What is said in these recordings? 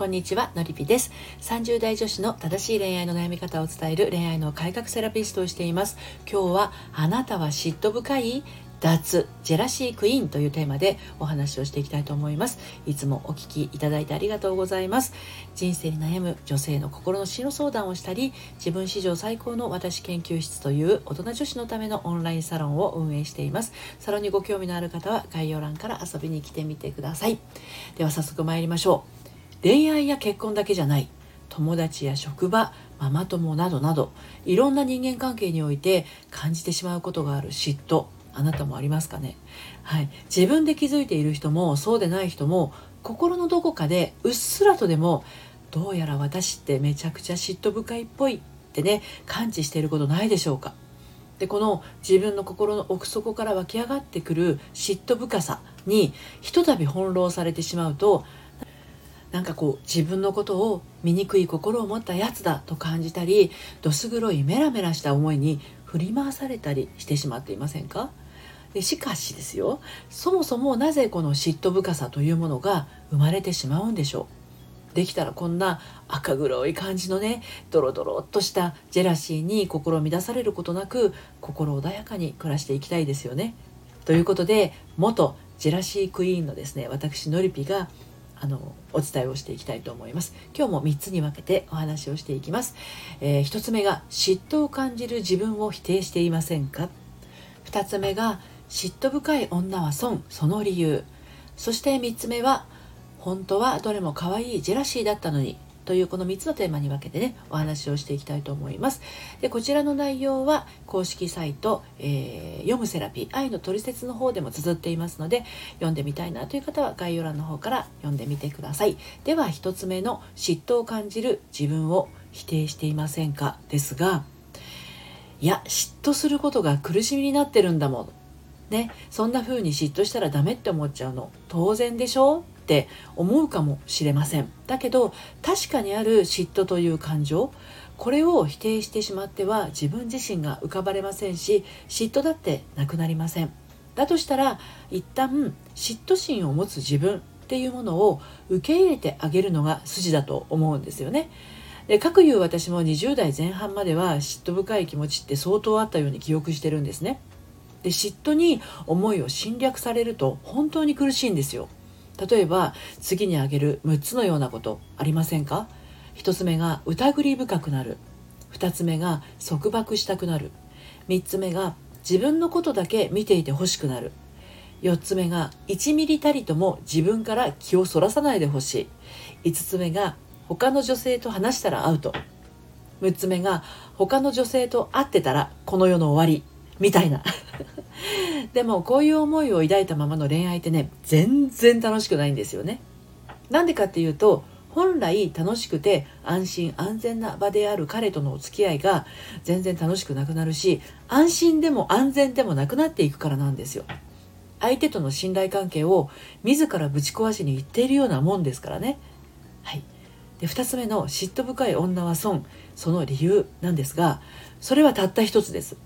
こんにちはのりぴです。30代女子の正しい恋愛の悩み方を伝える恋愛の改革セラピストをしています。今日はあなたは嫉妬深い脱ジェラシークイーンというテーマでお話をしていきたいと思います。いつもお聞きいただいてありがとうございます。人生に悩む女性の心の進路相談をしたり自分史上最高の私研究室という大人女子のためのオンラインサロンを運営しています。サロンにご興味のある方は概要欄から遊びに来てみてください。では早速参りましょう。恋愛や結婚だけじゃない。友達や職場ママ友などなど。いろんな人間関係において感じてしまうことがある。嫉妬。あなたもありますかね。はい。自分で気づいている人もそうでない人も心のどこかでうっすらとでもどうやら私ってめちゃくちゃ嫉妬深いっぽいってね感知していることないでしょうか。でこの自分の心の奥底から湧き上がってくる嫉妬深さにひとたび翻弄されてしまうとなんかこう自分のことを醜い心を持ったやつだと感じたりどす黒いメラメラした思いに振り回されたりしてしまっていませんか？でしかしですよそもそもなぜこの嫉妬深さというものが生まれてしまうんでしょう？できたらこんな赤黒い感じのねドロドロっとしたジェラシーに心乱されることなく心穏やかに暮らしていきたいですよね。ということで元ジェラシークイーンのですね私のりぴがあのお伝えをしていきたいと思います。今日も3つに分けてお話をしていきます、えー、1つ目が嫉妬を感じる自分を否定していませんか？2つ目が嫉妬深い女は損その理由。そして3つ目は本当はどれも可愛いジェラシーだったのに。というこの3つのテーマに分けてねお話をしていきたいと思います。でこちらの内容は公式サイト、えー、読むセラピー愛のトリセツの方でも綴っていますので読んでみたいなという方は概要欄の方から読んでみてください。では1つ目の嫉妬を感じる自分を否定していませんか？ですがいや嫉妬することが苦しみになってるんだもん。ねそんな風に嫉妬したらダメって思っちゃうの。当然でしょ？って思うかもしれません。だけど確かにある嫉妬という感情これを否定してしまっては自分自身が浮かばれませんし嫉妬だってなくなりません。だとしたら一旦嫉妬心を持つ自分っていうものを受け入れてあげるのが筋だと思うんですよね。で各いう私も20代前半までは嫉妬深い気持ちって相当あったように記憶してるんですね。で嫉妬に思いを侵略されると本当に苦しいんですよ。例えば次に挙げる6つのようなことありませんか？1つ目が疑り深くなる。2つ目が束縛したくなる。3つ目が自分のことだけ見ていてほしくなる。4つ目が1ミリたりとも自分から気をそらさないでほしい。5つ目が他の女性と話したらアウト6つ目が他の女性と会ってたらこの世の終わり。みたいな。でもこういう思いを抱いたままの恋愛ってね全然楽しくないんですよね。なんでかっていうと本来楽しくて安心安全な場である彼とのお付き合いが全然楽しくなくなるし安心でも安全でもなくなっていくからなんですよ。相手との信頼関係を自らぶち壊しにいっているようなもんですからね。はい。で2つ目の嫉妬深い女は損。その理由なんですがそれはたった一つです。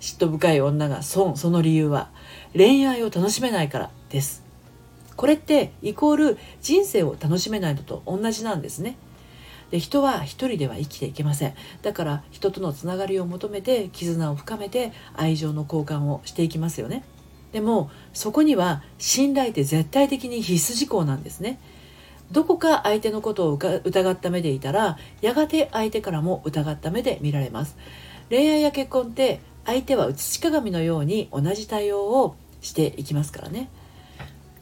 嫉妬深い女が損その理由は恋愛を楽しめないからです。これってイコール人生を楽しめないのと同じなんですね。で人は一人では生きていけません。だから人とのつながりを求めて絆を深めて愛情の交換をしていきますよね。でもそこには信頼って絶対的に必須事項なんですね。どこか相手のことを疑った目でいたらやがて相手からも疑った目で見られます。恋愛や結婚って相手は写し鏡のように同じ対応をしていきますからね。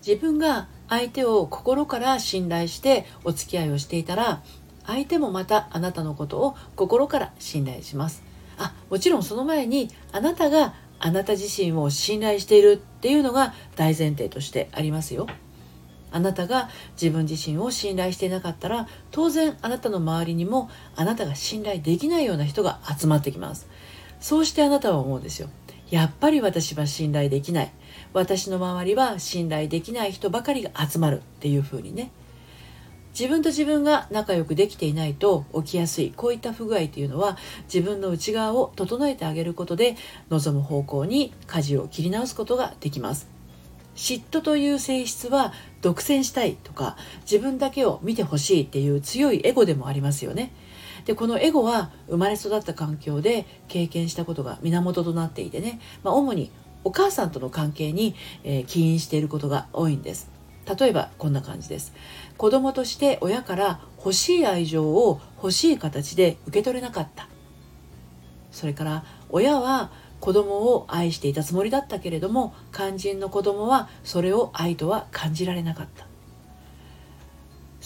自分が相手を心から信頼してお付き合いをしていたら相手もまたあなたのことを心から信頼します。あもちろんその前にあなたがあなた自身を信頼しているっていうのが大前提としてありますよ。あなたが自分自身を信頼していなかったら当然あなたの周りにもあなたが信頼できないような人が集まってきます。そうしてあなたは思うんですよ。やっぱり私は信頼できない。私の周りは信頼できない人ばかりが集まるっていう風にね。自分と自分が仲良くできていないと起きやすいこういった不具合というのは自分の内側を整えてあげることで望む方向に舵を切り直すことができます。嫉妬という性質は独占したいとか自分だけを見てほしいっていう強いエゴでもありますよね。でこのエゴは生まれ育った環境で経験したことが源となっていてね、まあ、主にお母さんとの関係に、え、起因していることが多いんです。例えばこんな感じです。子供として親から欲しい愛情を欲しい形で受け取れなかった。それから親は子供を愛していたつもりだったけれども肝心の子供はそれを愛とは感じられなかった。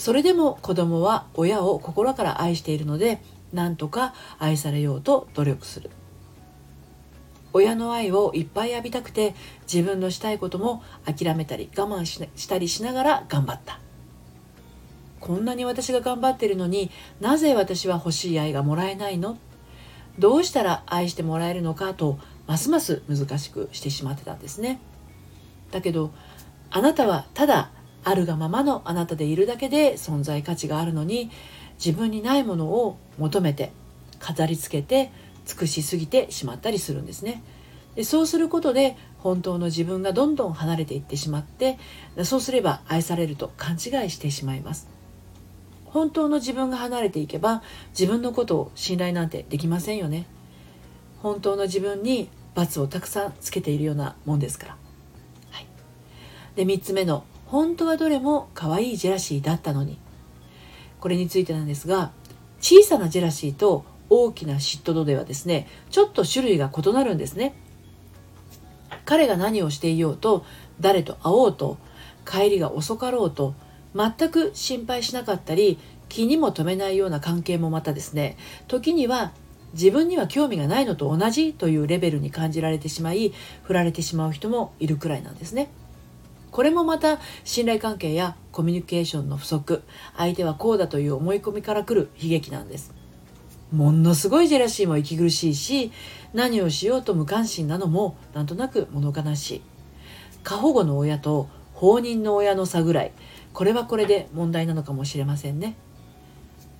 それでも子供は親を心から愛しているので何とか愛されようと努力する。親の愛をいっぱい浴びたくて自分のしたいことも諦めたり我慢したりしながら頑張った。こんなに私が頑張っているのになぜ私は欲しい愛がもらえないの？どうしたら愛してもらえるのかとますます難しくしてしまってたんですね。だけどあなたはただあるがままのあなたでいるだけで存在価値があるのに自分にないものを求めて飾りつけて尽くしすぎてしまったりするんですね。でそうすることで本当の自分がどんどん離れていってしまってそうすれば愛されると勘違いしてしまいます。本当の自分が離れていけば自分のことを信頼なんてできませんよね。本当の自分に罰をたくさんつけているようなもんですから、はい、で3つ目の本当はどれも可愛いジェラシーだったのにこれについてなんですが小さなジェラシーと大きな嫉妬度ではですねちょっと種類が異なるんですね彼が何をしていようと誰と会おうと帰りが遅かろうと全く心配しなかったり気にも留めないような関係もまたですね時には自分には興味がないのと同じというレベルに感じられてしまい振られてしまう人もいるくらいなんですね。これもまた信頼関係やコミュニケーションの不足相手はこうだという思い込みから来る悲劇なんです。ものすごいジェラシーも息苦しいし何をしようと無関心なのもなんとなく物悲しい。過保護の親と放任の親の差ぐらい。これはこれで問題なのかもしれませんね。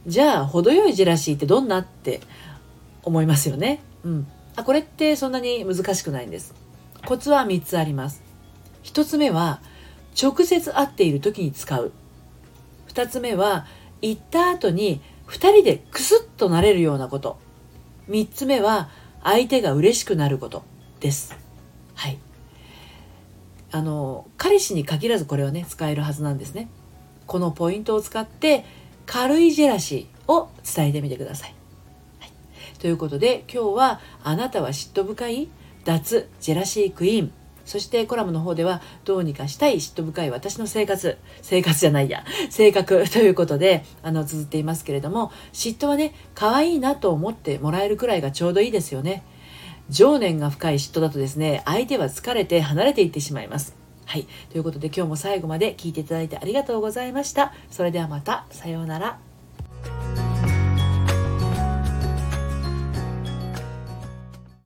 じゃあ程よいジェラシーってどんなって思いますよね。うん。あこれってそんなに難しくないんです。コツは3つあります。1つ目は直接会っている時に使う。2つ目は行った後に2人でクスッとなれるようなこと。3つ目は相手が嬉しくなること。です。はい。あの彼氏に限らずこれはね使えるはずなんですね。このポイントを使って軽いジェラシーを伝えてみてください、はい、ということで今日はあなたは嫉妬深い脱ジェラシークイーン。そしてコラムの方ではどうにかしたい嫉妬深い私の生活、生活じゃないや、性格ということで、あの、綴っていますけれども、嫉妬はね、可愛いなと思ってもらえるくらいがちょうどいいですよね。情念が深い嫉妬だとですね、相手は疲れて離れていってしまいます。はい。ということで今日も最後まで聞いていただいてありがとうございました。それではまた。さようなら。